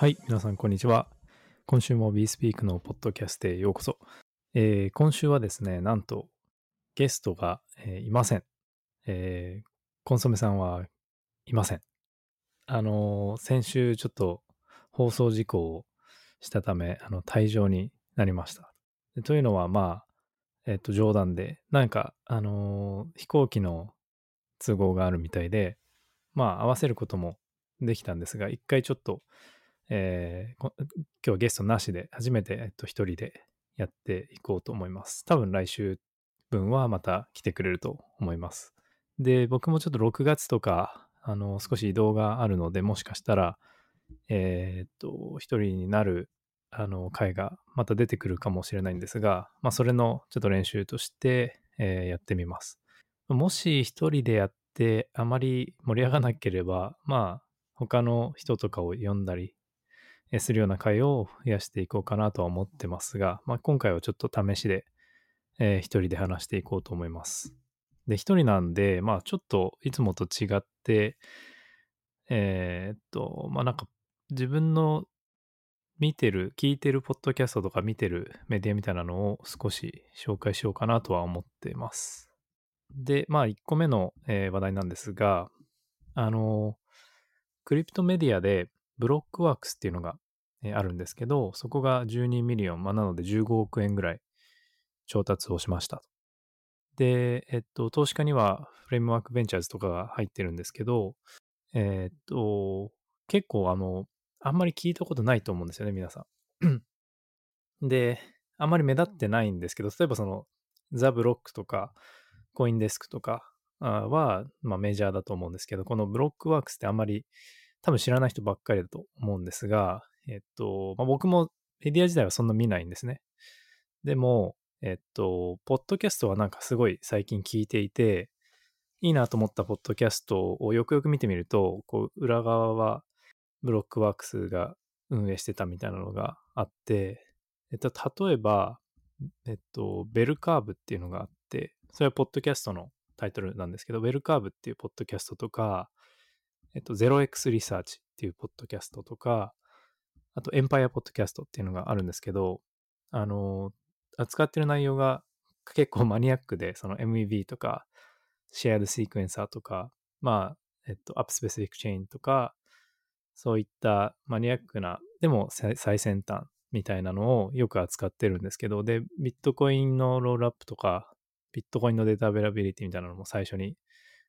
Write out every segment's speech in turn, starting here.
はい、皆さんこんにちは。今週も BeSpeak のポッドキャストへようこそ。えー今週はですね、なんとゲストが、えーいません。えーコンソメさんはいません。あのー先週ちょっと放送事故をしたため、あの、退場になりました。というのは、まあ、えっ、と、冗談で、なんか、あの飛行機の都合があるみたいで、まあ、合わせることもできたんですが、一回ちょっと、えー今日はゲストなしで、初めて、えっと、一人でやっていこうと思います。多分来週分はまた来てくれると思います。で、僕もちょっと6月とか、あの、少し移動があるので、もしかしたら、えーっと、一人になる、あの、回がまた出てくるかもしれないんですが、まあ、それのちょっと練習として、えーやってみます。もし一人でやってあまり盛り上がなければ、まあ、他の人とかを呼んだりするような回を増やしていこうかなとは思ってますが、まあ、今回はちょっと試しで、えー一人で話していこうと思います。で、一人なんで、まあちょっといつもと違って、えーっと、まあなんか自分の見てる、聞いてるポッドキャストとか見てるメディアみたいなのを少し紹介しようかなとは思ってます。で、まあ1個目の、えー話題なんですが、あの、 crypto media で Blockworks っていうのがあるんですけど、そこが12 million、まあ、なので15億円ぐらい調達をしました。で、えっと、投資家には Framework Ventures とかが入ってるんですけど、えっと、結構あの、あんまり聞いたことないと思うんですよね、皆さん。で、あんまり目立ってないんですけど、例えばその、 The Block とか、 CoinDesk とかは、まあメジャーだと思うんですけど、この Blockworks ってあんまり多分知らない人ばっかりだと思うんですが、えっと、まあ、僕もメディア自体はそんな見ないんですね。でも、えっと、ポッドキャストはなんかすごい最近聞いていて、いいなと思ったポッドキャストをよくよく見てみると、こう、裏側はBlockworks が運営してたみたいなのがあって、えっと、例えば、えっと、 Bell Curve っていうのがあって、それはポッドキャストのタイトルなんですけど、 Bell Curve っていうポッドキャストとか、えっと、0x リサーチっていうポッドキャストとか、あと、エンパイアポッドキャストっていうのがあるんですけど、あの、扱ってる内容が結構マニアックで、その MEV とか、シェア d シークエンサーとか、まあ、えっと、 app specific chain とか、そういったマニアックな、でも最最先端みたいなのをよく扱ってるんですけど、で、ビットコインの rollup とか、ビットコインの data availability みたいなのも最初に、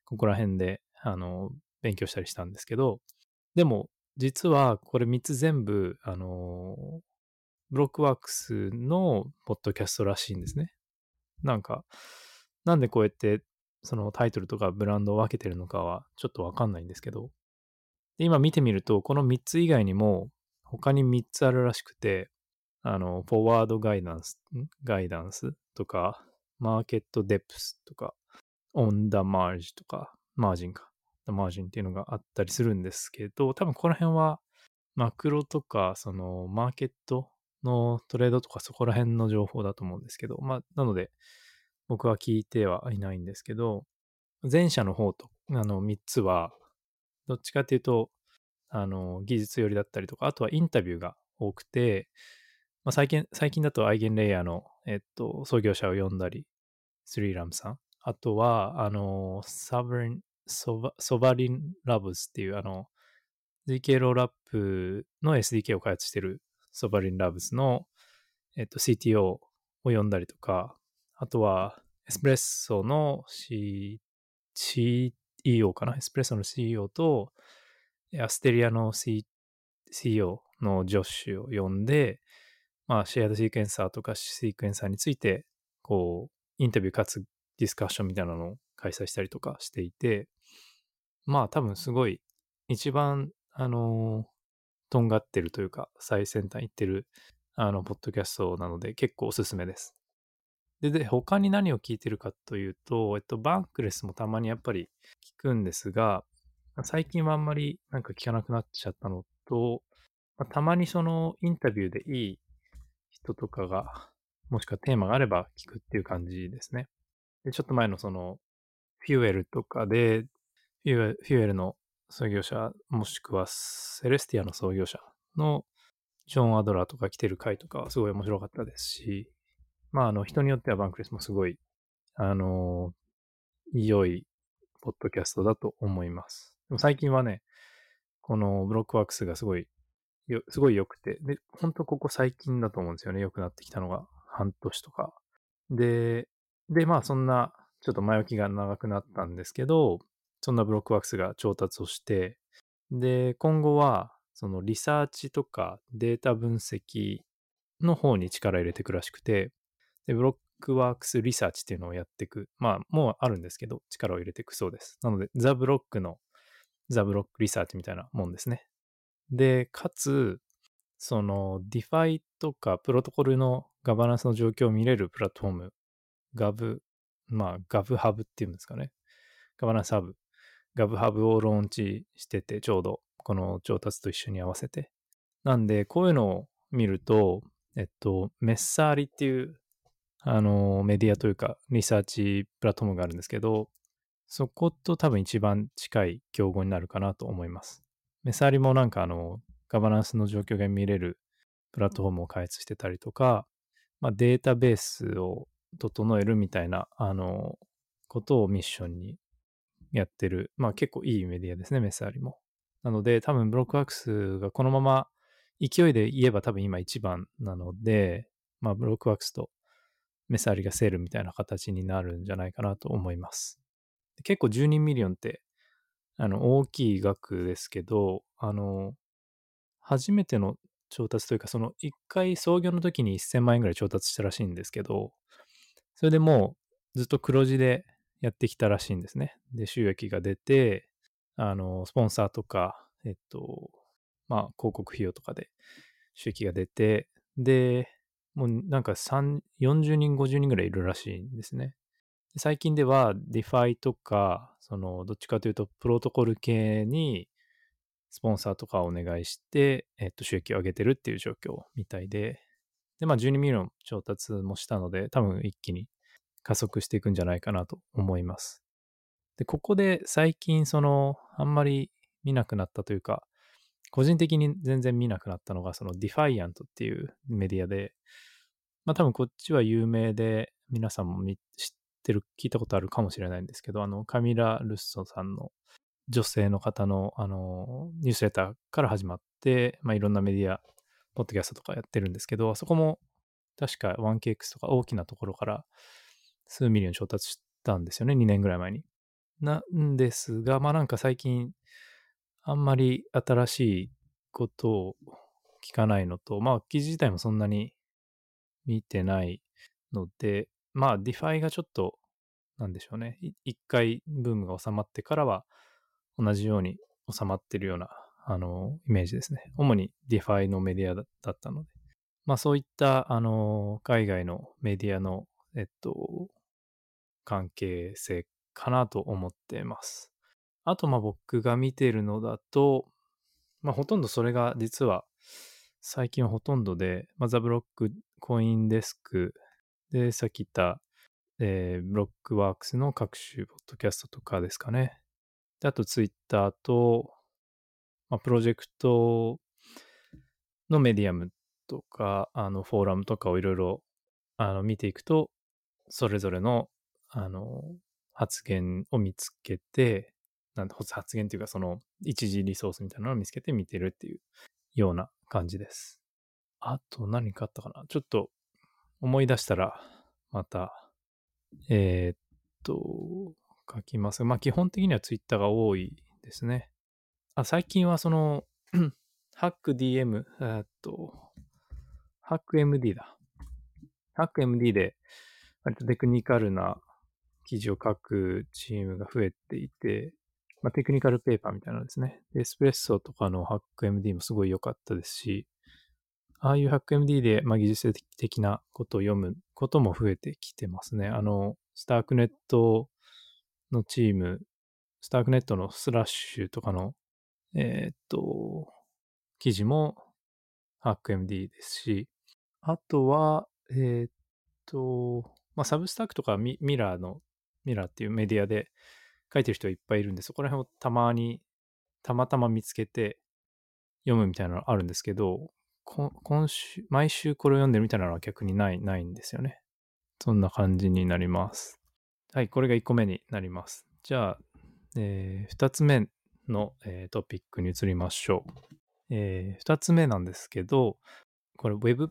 ここら辺で、あの、勉強したりしたんですけど、でも、実はこれ3つ全部、あの Blockworks のポッドキャストらしいんですね。なんか、なんでこうやってそのタイトルとかブランドを分けてるのかはちょっとわかんないんですけど、で今見てみると、この3つ以外にも他に3つあるらしくて、あの、フォワードガイダンス、ガイダンスとか、マーケットデプスとか、オンダマージとか、マージンか。マージンっていうのがあったりするんですけど、多分ここら辺はマクロとか、そのマーケットのトレードとかそこら辺の情報だと思うんですけど、まあ、なので僕は聞いてはいないんですけど、前者の方と、あの、3つは、どっちかっていうと、あの、技術寄りだったりとか、あとはインタビューが多くて、まあ、最近、最近だとアイゲンレイヤーの、えっと、創業者を呼んだり、スリーラムさん。あとは、あの、サブリン、ソバソバリンラブズっていう、あの、ZK ロールアップの SDK を開発してるソバリンラブズの、えっと、CTO を呼んだりとか、あとは、エスプレッソの C、CEO かな？エスプレッソの CEO と、アステリアの C、CEO のジョッシュを呼んで、まあ、シェアドシークエンサーとかシークエンサーについて、こう、インタビューかつディスカッションみたいなのを開催したりとかしていて、まあ多分すごい一番、あのーとんがってるというか、最先端行ってる、あの、ポッドキャストなので結構おすすめです。で、で、他に何を聞いてるかというと、えっと、バンクレスもたまにやっぱり聞くんですが、最近はあんまりなんか聞かなくなっちゃったのと、まあたまにそのインタビューでいい人とかが、もしくはテーマがあれば聞くっていう感じですね。で、ちょっと前のその、 Fuel とかで、フュエ Fuel の創業者、もしくは Celestia の創業者の John Adler とか来てる回とかはすごい面白かったですし、まあ、あの、人によっては Bankless もすごい、あの良いポッドキャストだと思います。でも最近はね、この Blockworks がすごい、すごい良くて、で、ほんとここ最近だと思うんですよね。良くなってきたのが、半年とか。で、で、まあそんな、ちょっと前置きが長くなったんですけど、そんな Blockworks が調達をして、で、今後は、そのリサーチとかデータ分析の方に力を入れていくらしくて、で、 Blockworks Research っていうのをやっていく。まあ、もうあるんですけど、力を入れていくそうです。なので、 The Block の The Block Research みたいなもんですね。で、かつ、その DeFi とかプロトコルのガバナンスの状況を見れるプラットフォーム、GAV、まあ GAV ハブっていうんですかね。ガバナンスハブ、GAV ハブをローンチしてて、ちょうどこの調達と一緒に合わせて。なんで、こういうのを見ると、えっと、メッサーリっていう、あの、メディアというか、リサーチプラットフォームがあるんですけど、そこと多分一番近い競合になるかなと思います。Messari もなんかあの、ガバナンスの状況が見れるプラットフォームを開発してたりとか、まあ、データベースを整えるみたいな、あの、ことをミッションにやってる、まあ結構いいメディアですね、 Messari も。なので、多分 Blockworks がこのまま勢いで言えば多分今一番なので、まあ Blockworks と Messari がセールみたいな形になるんじゃないかなと思います。結構12 million って、あの、大きい額ですけど、あの、初めての調達というか、その1回創業の時に1000万円ぐらい調達したらしいんですけど、それでもうずっと黒字でやってきたらしいんですね。で、収益が出て、あの、スポンサーとか、えっと、まあ、広告費用とかで収益が出て、で、もうなんか3、40人、50人ぐらいいるらしいんですね。最近では DeFi とか、その、どっちかというと、プロトコル系に、スポンサーとかをお願いして、えっと、収益を上げてるっていう状況みたいで、で、まあ、12 million 調達もしたので、多分一気に加速していくんじゃないかなと思います。で、ここで最近、その、あんまり見なくなったというか、個人的に全然見なくなったのが、その Defiant っていうメディアで、まあ多分こっちは有名で、皆さんも知ってる、聞いたことあるかもしれないんですけど、あの、 Camila Russo さんの女性の方の、あの、ニュースレターから始まって、まあ、いろんなメディア、ポッドキャストとかやってるんですけど、あそこも確か 1KX とか大きなところから数 million 調達したんですよね、2年ぐらい前に。なんですが、まあなんか最近、あんまり新しいことを聞かないのと、まあ記事自体もそんなに見てないので、まあ、 DeFi がちょっと、なんでしょうね。一回ブームが収まってからは、同じように収まってるような、あの、イメージですね。主に DeFi のメディアだったので。まあ、そういった、あの、海外のメディアの、えっと、関係性かなと思っています。あと、まあ、僕が見てるのだと、まあ、ほとんどそれが実は、最近はほとんどで、まあ、 The Block、 CoinDesk、で、さっき言った、えー、 Blockworks の各種ポッドキャストとかですかね。で、あとツイッターと、まあ、プロジェクトのメディアムとか、あの、フォーラムとかをいろいろ、見ていくと、それぞれの、あの、発言を見つけて、なんて発言っていうか、その、一時リソースみたいなのを見つけて見てるっていうような感じです。あと何かあったかなちょっと思い出したら、また、えー、っと、書きます。まあ、基本的にはツイッターが多いですね。あ、最近はその、ハック DM、えっと、ハック MD だ。ハック MD で、割とテクニカルな記事を書くチームが増えていて、まあ、テクニカルペーパーみたいなのですね。エスプレッソとかのハック MD もすごい良かったですし、ああいう HackMD で、まあ、技術的なことを読むことも増えてきてますね。あの、スタークネットのチーム、スタークネットのスラッシュとかの、えー、っと、記事も HackMD ですし、あとは、えー、っと、まあ、サブスタックとかミラーの、ミラーっていうメディアで書いてる人いっぱいいるんで、そこら辺をたまに、たまたま見つけて、読むみたいなのあるんですけど、今週、毎週これを読んでるみたいなのは逆にない、ないんですよね。そんな感じになります。はい、これが1個目になります。じゃあ、えー、2つ目の、えー、トピックに移りましょう。えー、2つ目なんですけど、これ Web、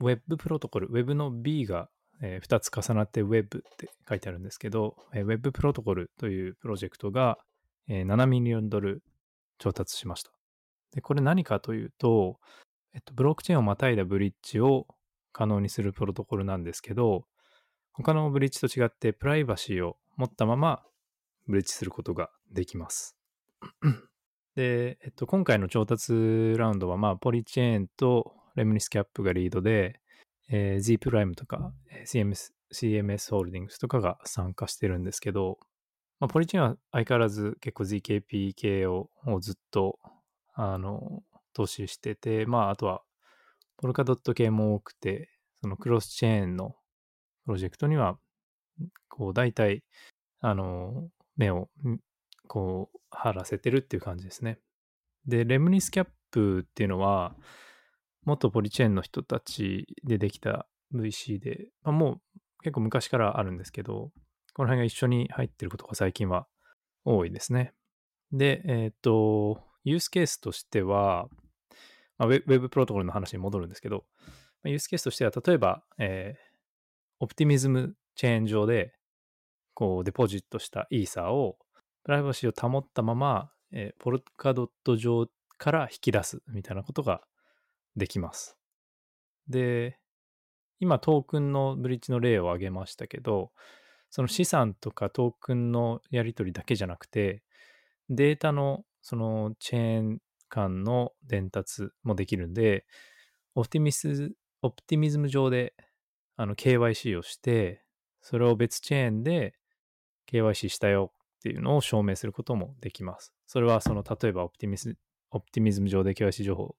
Web プロトコル、Web の B が、えー、2つ重なって Web って書いてあるんですけど、えー、Web プロトコルというプロジェクトが、えー、7ミリオンドル調達しました。で、これ何かというと、えっと、ブロックチェーンをまたいだブリッジを可能にするプロトコルなんですけど、他のブリッジと違ってプライバシーを持ったままブリッジすることができます。で、えっと、今回の調達ラウンドは、まあ、ポリチェーンとレムニスキャップがリードで、えー、Z プライムとか CMS, CMS ホールディングスとかが参加してるんですけど、まあ、ポリチェンは相変わらず結構 ZKP 系をずっと、あの、投資してて、まあ、あとは、ポルカドット系も多くて、そのクロスチェーンのプロジェクトには、こう、大体、あの、目を、こう、張らせてるっていう感じですね。で、レムニスキャップっていうのは、元ポリチェーンの人たちでできた VC で、まあ、もう結構昔からあるんですけど、この辺が一緒に入ってることが最近は多いですね。で、えっ、ー、と、ユースケースとしては、まあ、ウェブプロトコルの話に戻るんですけど、まあ、ユースケースとしては、例えば、えー、オプティミズムチェーン上で、こう、デポジットしたイーサーを、プライバシーを保ったまま、えー、ポルカドット上から引き出すみたいなことができます。で、今トークンのブリッジの例を挙げましたけど、その資産とかトークンのやり取りだけじゃなくて、データのそのチェーン間の伝達もできるんで、オプティミス、 Optimism 上であの KYC をして、それを別チェーンで KYC したよっていうのを証明することもできます。それはその例えばオプティミス、 Optimism 上で KYC 情報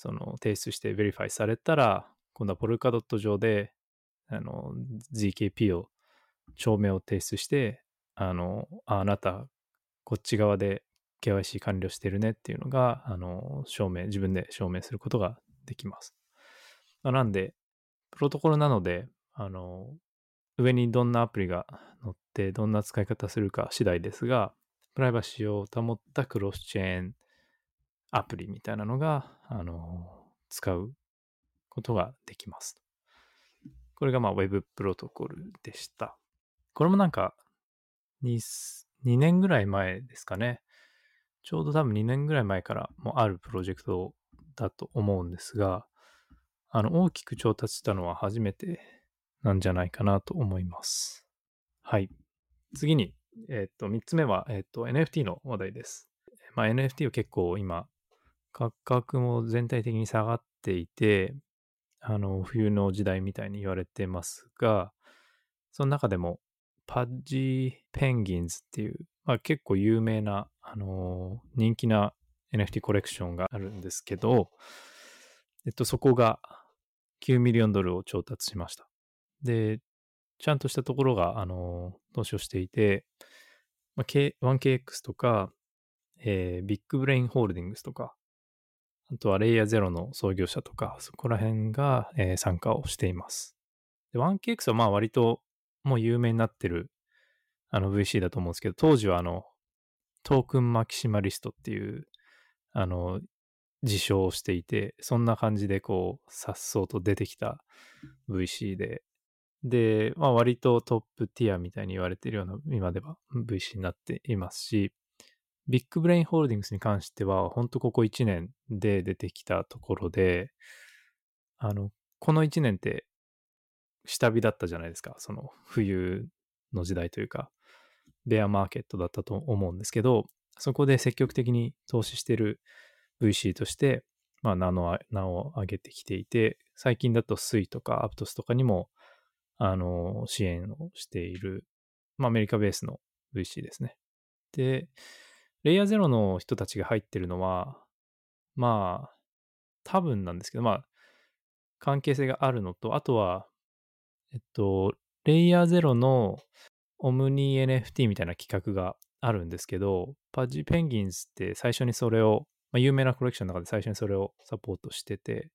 その提出してベリファイされたら、今度は Polkadot 上であの ZKP を証明を提出して、あの、あなた、こっち側で KYC 完了してるねっていうのが、あの、証明、自分で証明することができます。なんで、プロトコルなので、あの、上にどんなアプリが載って、どんな使い方するか次第ですが、プライバシーを保ったクロスチェーンアプリみたいなのが、あの、使うことができます。これがまあ Web プロトコルでした。これもなんか2、2年ぐらい前ですかね。ちょうど多分2年ぐらい前からもあるプロジェクトだと思うんですが、あの、大きく調達したのは初めてなんじゃないかなと思います。はい。次に、えっ、と、3つ目は、えっ、と、NFT の話題です。まあ、NFT は結構今、価格も全体的に下がっていて、あの、冬の時代みたいに言われてますが、その中でも、パッジペンギンズっていう、まあ、結構有名な、あのー、人気な NFT コレクションがあるんですけど、えっと、そこが9ミリオンドルを調達しました。で、ちゃんとしたところが、あのー、投資をしていて、まあ、K、1KX とか、えー、ビッグブレインホールディングスとか、あとはレイヤーゼロの創業者とか、そこら辺が、えー、参加をしています。で、1KX はまあ割ともう有名になってるあの VC だと思うんですけど、当時はあの、トークンマキシマリストっていう、あの、自称をしていて、そんな感じでこう、さっそうと出てきた VC で、で、まあ割とトップティアみたいに言われているような今では VC になっていますし、ビッグブレインホールディングスに関しては、本当ここ1年で出てきたところで、あの、この1年って下火だったじゃないですか。その冬の時代というか、ベアマーケットだったと思うんですけど、そこで積極的に投資してる VC として、まあ名の、名を上げてきていて、最近だとスイとかアプトスとかにも、あの、支援をしている、まあアメリカベースの VC ですね。で、レイヤーゼロの人たちが入ってるのは、まあ、多分なんですけど、まあ、関係性があるのと、あとは、えっと、レイヤーゼロのオムニ NFT みたいな企画があるんですけど、パッジペンギンズって最初にそれをまあ、有名なコレクションの中で最初にそれをサポートしてて、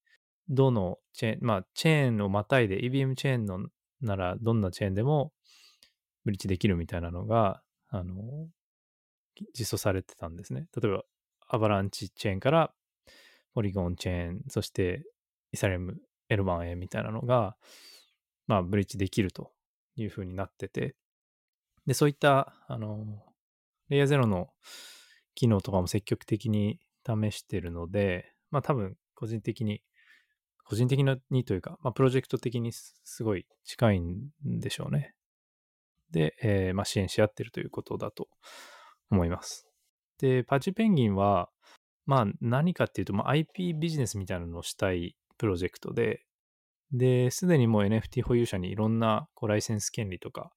どのチェーン、まあ、チェーンをまたいで EVM チェーンのならどんなチェーンでもブリッジできるみたいなのが、あの、実装されてたんですね。例えば、アバランチチェーンからポリゴンチェーン、そしてイサリアム L1A みたいなのが、まあ、ブリッジできるというふうになってて、で、そういった、あの、レイヤー0の機能とかも積極的に試してるので、まあ多分個人的に、個人的にというか、まあプロジェクト的にすごい近いんでしょうね。で、えー、まあ支援し合ってるということだと思います。で、パチペンギンは、まあ何かっていうと、まあ、IP ビジネスみたいなのをしたいプロジェクトで、で、すでにもう NFT 保有者にいろんなこうライセンス権利とか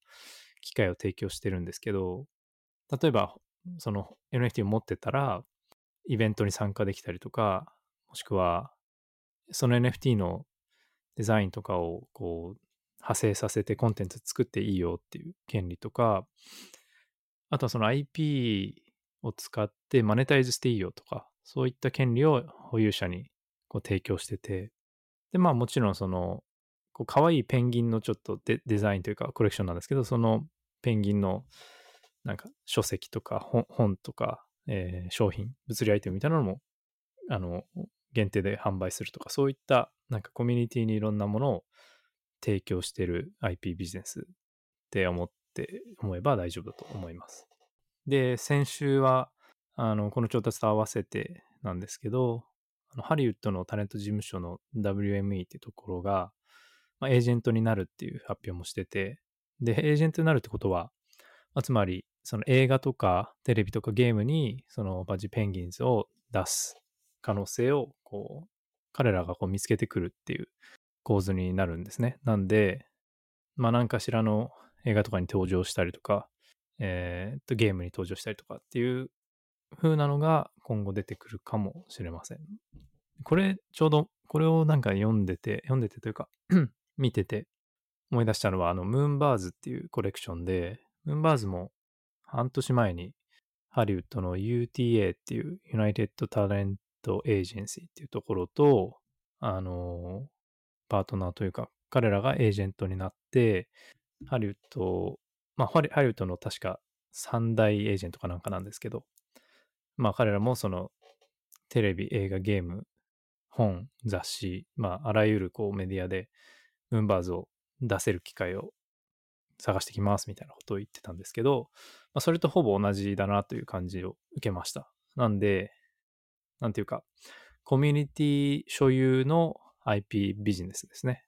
機会を提供してるんですけど、例えばその NFT を持ってたら、イベントに参加できたりとか、もしくは、その NFT のデザインとかをこう派生させてコンテンツ作っていいよっていう権利とか、あとはその IP を使ってマネタイズしていいよとか、そういった権利を保有者にこう提供してて、で、まあもちろんその、こう可愛いペンギンのちょっとデザインというかコレクションなんですけど、そのペンギンのなんか書籍とか本とか、えー、商品、物理アイテムみたいなのも、あの、限定で販売するとか、そういったなんかコミュニティにいろんなものを提供している IP ビジネスって思っって思えば大丈夫だと思います。で、先週は、あの、この調達と合わせてなんですけど、あのハリウッドのタレント事務所の WME っていうところが、まあ、エージェントになるっていう発表もしてて、で、エージェントになるってことは、まあ、つまり、その映画とかテレビとかゲームにそのバジペンギンズを出す可能性をこう彼らがこう見つけてくるっていう構図になるんですね。なんで、まあ何かしらの映画とかに登場したりとか、えー、とゲームに登場したりとかっていう風なのが今後出てくるかもしれません。これちょうどこれをなんか読んでて、読んでてというか 見てて思い出したのはあのムーンバーズっていうコレクションで、ムーンバーズも半年前にハリウッドの UTA っていう United Talent Agency っていうところと、あの、パートナーというか、彼らがエージェントになって、ハリウッド、まあ、ハリウッドの確か三大エージェントかなんかなんですけど、まあ、彼らもその、テレビ、映画、ゲーム、本、雑誌、まあ、あらゆるこうメディアで、ムンバーズを出せる機会を探してきますみたいなことを言ってたんですけど、まあ、それとほぼ同じだなという感じを受けました。なんで、なんていうか、コミュニティ所有の IP ビジネスですね。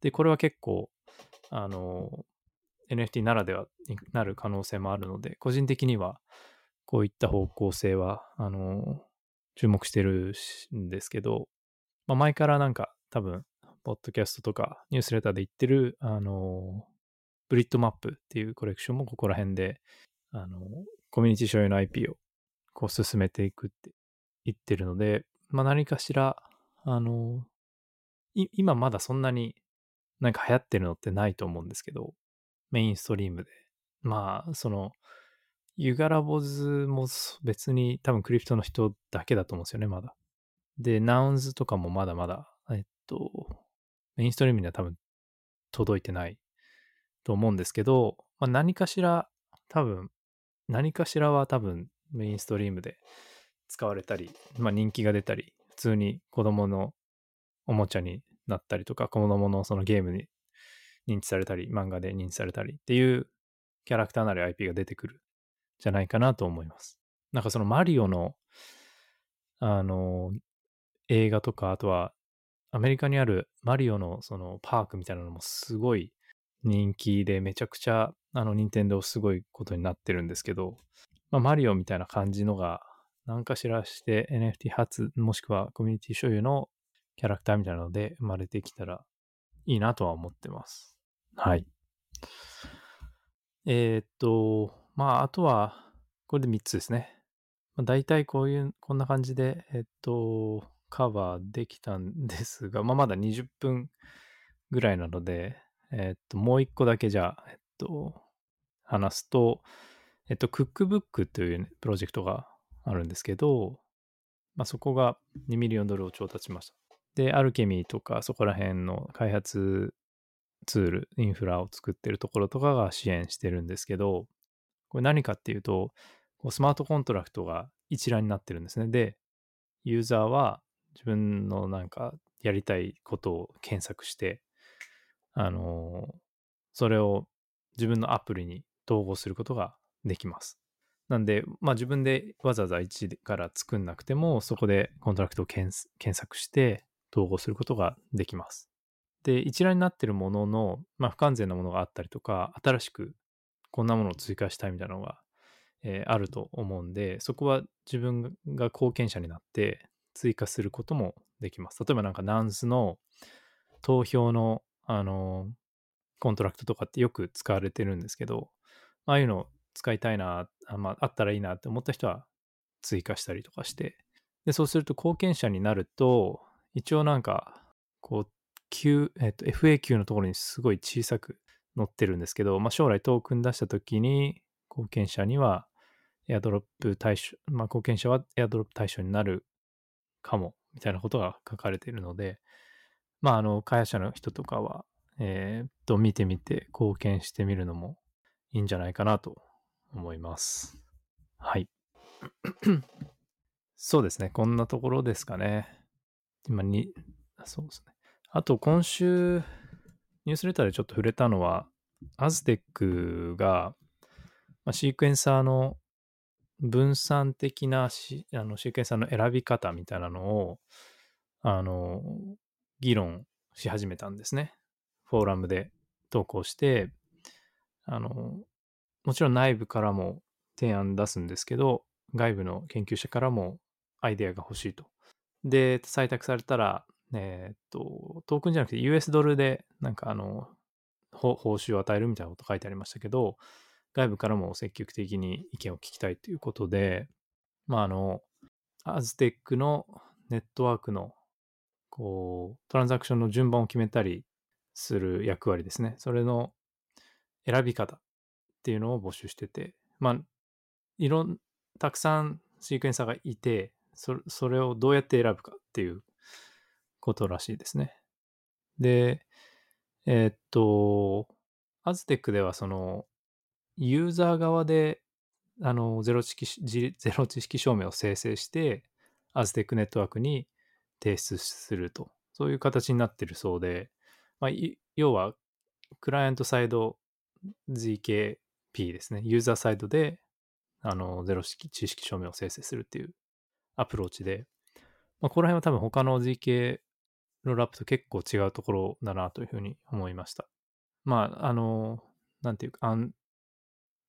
で、これは結構、あの、NFT ならではになる可能性もあるので、個人的にはこういった方向性は、あの、注目してるんですけど、まあ、前からなんか多分、ポッドキャストとかニュースレターで言ってる、あの、ブリッドマップっていうコレクションもここら辺で、あの、コミュニティ所有の IP をこう進めていくって言ってるので、まあ何かしら、あの、今まだそんなになんか流行ってるのってないと思うんですけど、メインストリームで。まあ、その、ユガラボズも別に多分クリプトの人だけだと思うんですよね、まだ。で、ナウンズとかもまだまだ、えっと、メインストリームには多分届いてないと思うんですけど、まあ、何かしら多分、何かしらは多分メインストリームで使われたり、まあ、人気が出たり、普通に子供のおもちゃになったりとか、子供のそのゲームに認知されたり、漫画で認知されたりっていうキャラクターなり IP が出てくるじゃないかなと思います。なんかそのマリオの、あの、映画とか、あとはアメリカにあるマリオのそのパークみたいなのもすごい人気でめちゃくちゃあの任天堂すごいことになってるんですけど、まあ、マリオみたいな感じのが何かしらして NFT 発もしくはコミュニティ所有のキャラクターみたいなので生まれてきたらいいなとは思ってます。はい。えー、っと、まあ、あとは、これで3つですね。まあ、大体こういう、こんな感じで、えっと、カバーできたんですが、まあ、まだ20分ぐらいなので、えっと、もう1個だけじゃあ、えっと、話すと、えっと、クックブックという、ね、プロジェクトがあるんですけど、まあ、そこが2ミリオンドルを調達しました。で、アルケミーとかそこら辺の開発ツール、インフラを作ってるところとかが支援してるんですけど、これ何かっていうと、こうスマートコントラクトが一覧になってるんですね。で、ユーザーは自分のなんかやりたいことを検索して、あのー、それを自分のアプリに統合することができます。なんで、まあ自分でわざわざ1から作んなくても、そこでコントラクトを検索して統合することができます。で、一覧になってるものの、まあ不完全なものがあったりとか、新しくこんなものを追加したいみたいなのが、えー、あると思うんで、そこは自分が貢献者になって追加することもできます。例えばなんか Nouns の投票の、あのコントラクトとかってよく使われてるんですけど、ああいうのを使いたいな、あ,、まあ、あったらいいなって思った人は追加したりとかして、で、そうすると貢献者になると、一応なんか、こう、Q、えっと、FAQ のところにすごい小さく載ってるんですけど、まあ、将来トークン出したときに、貢献者には、エアドロップ対象、まあ、貢献者はエアドロップ対象になるかも、みたいなことが書かれているので、まあ、あの、開発者の人とかは、えー、っと、見てみて貢献してみるのもいいんじゃないかなと思います。はい。そうですね。こんなところですかね。今に、そうですね。あと今週、ニュースレターでちょっと触れたのは、アズテックが、まあ、シークエンサーの分散的なシあのシークエンサーの選び方みたいなのを、あの、議論し始めたんですね。フォーラムで投稿して、あの、もちろん内部からも提案出すんですけど、外部の研究者からもアイデアが欲しいと。で、採択されたら、えー、っと、トークンじゃなくて US ドルで、なんかあの、報酬を与えるみたいなこと書いてありましたけど、外部からも積極的に意見を聞きたいということで、まあ、あの、アズテックのネットワークの、こう、トランザクションの順番を決めたりする役割ですね。それの選び方っていうのを募集してて、まあ、いろん、たくさんシークエンサーがいて、そそれをどうやって選ぶかっていうことらしいですね。で、えー、っと、アズテックではその、ユーザー側で、あの、ゼロ知識、ゼロ知識証明を生成して、アズテックネットワークに提出すると。そういう形になってるそうで、まあ、要は、クライアントサイド ZK P ですね。ユーザーサイドで、あの、ゼロ知識証明を生成するっていうアプローチで、まあ、ここら辺は多分他の GK ロールアップと結構違うところだなというふうに思いました。まあ、あの、なんていうか、あん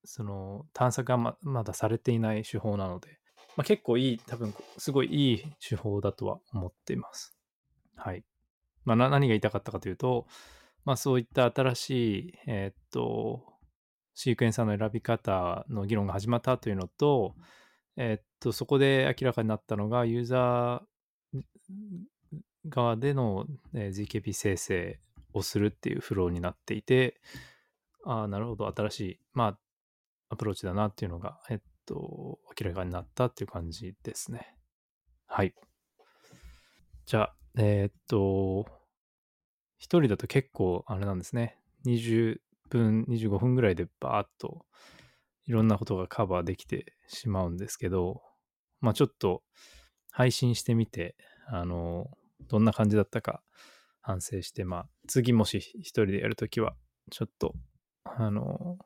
その探索がままだされていない手法なので、まあ、結構いい、多分すごいいい手法だとは思っています。はい。まあ、何が言いたかったかというと、まあ、そういった新しい、えー、っと、シークエンサーの選び方の議論が始まったというのと、えっと、そこで明らかになったのが、ユーザー側での、え GKP 生成をするっていうフローになっていて、ああ、なるほど、新しい、まあ、アプローチだなっていうのが、えっと、明らかになったっていう感じですね。はい。じゃあ、えー、っと、一人だと結構あれなんですね。20分、25分ぐらいでバーッといろんなことがカバーできてしまうんですけど、まあちょっと配信してみて、あの、どんな感じだったか反省して、まあ次もし一人でやるときは、ちょっと、あの、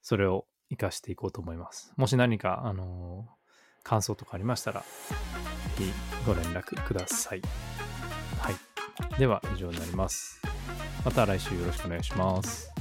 それを活かしていこうと思います。もし何か、あの、感想とかありましたら、ぜひご連絡ください。はい。では以上になります。また来週よろしくお願いします。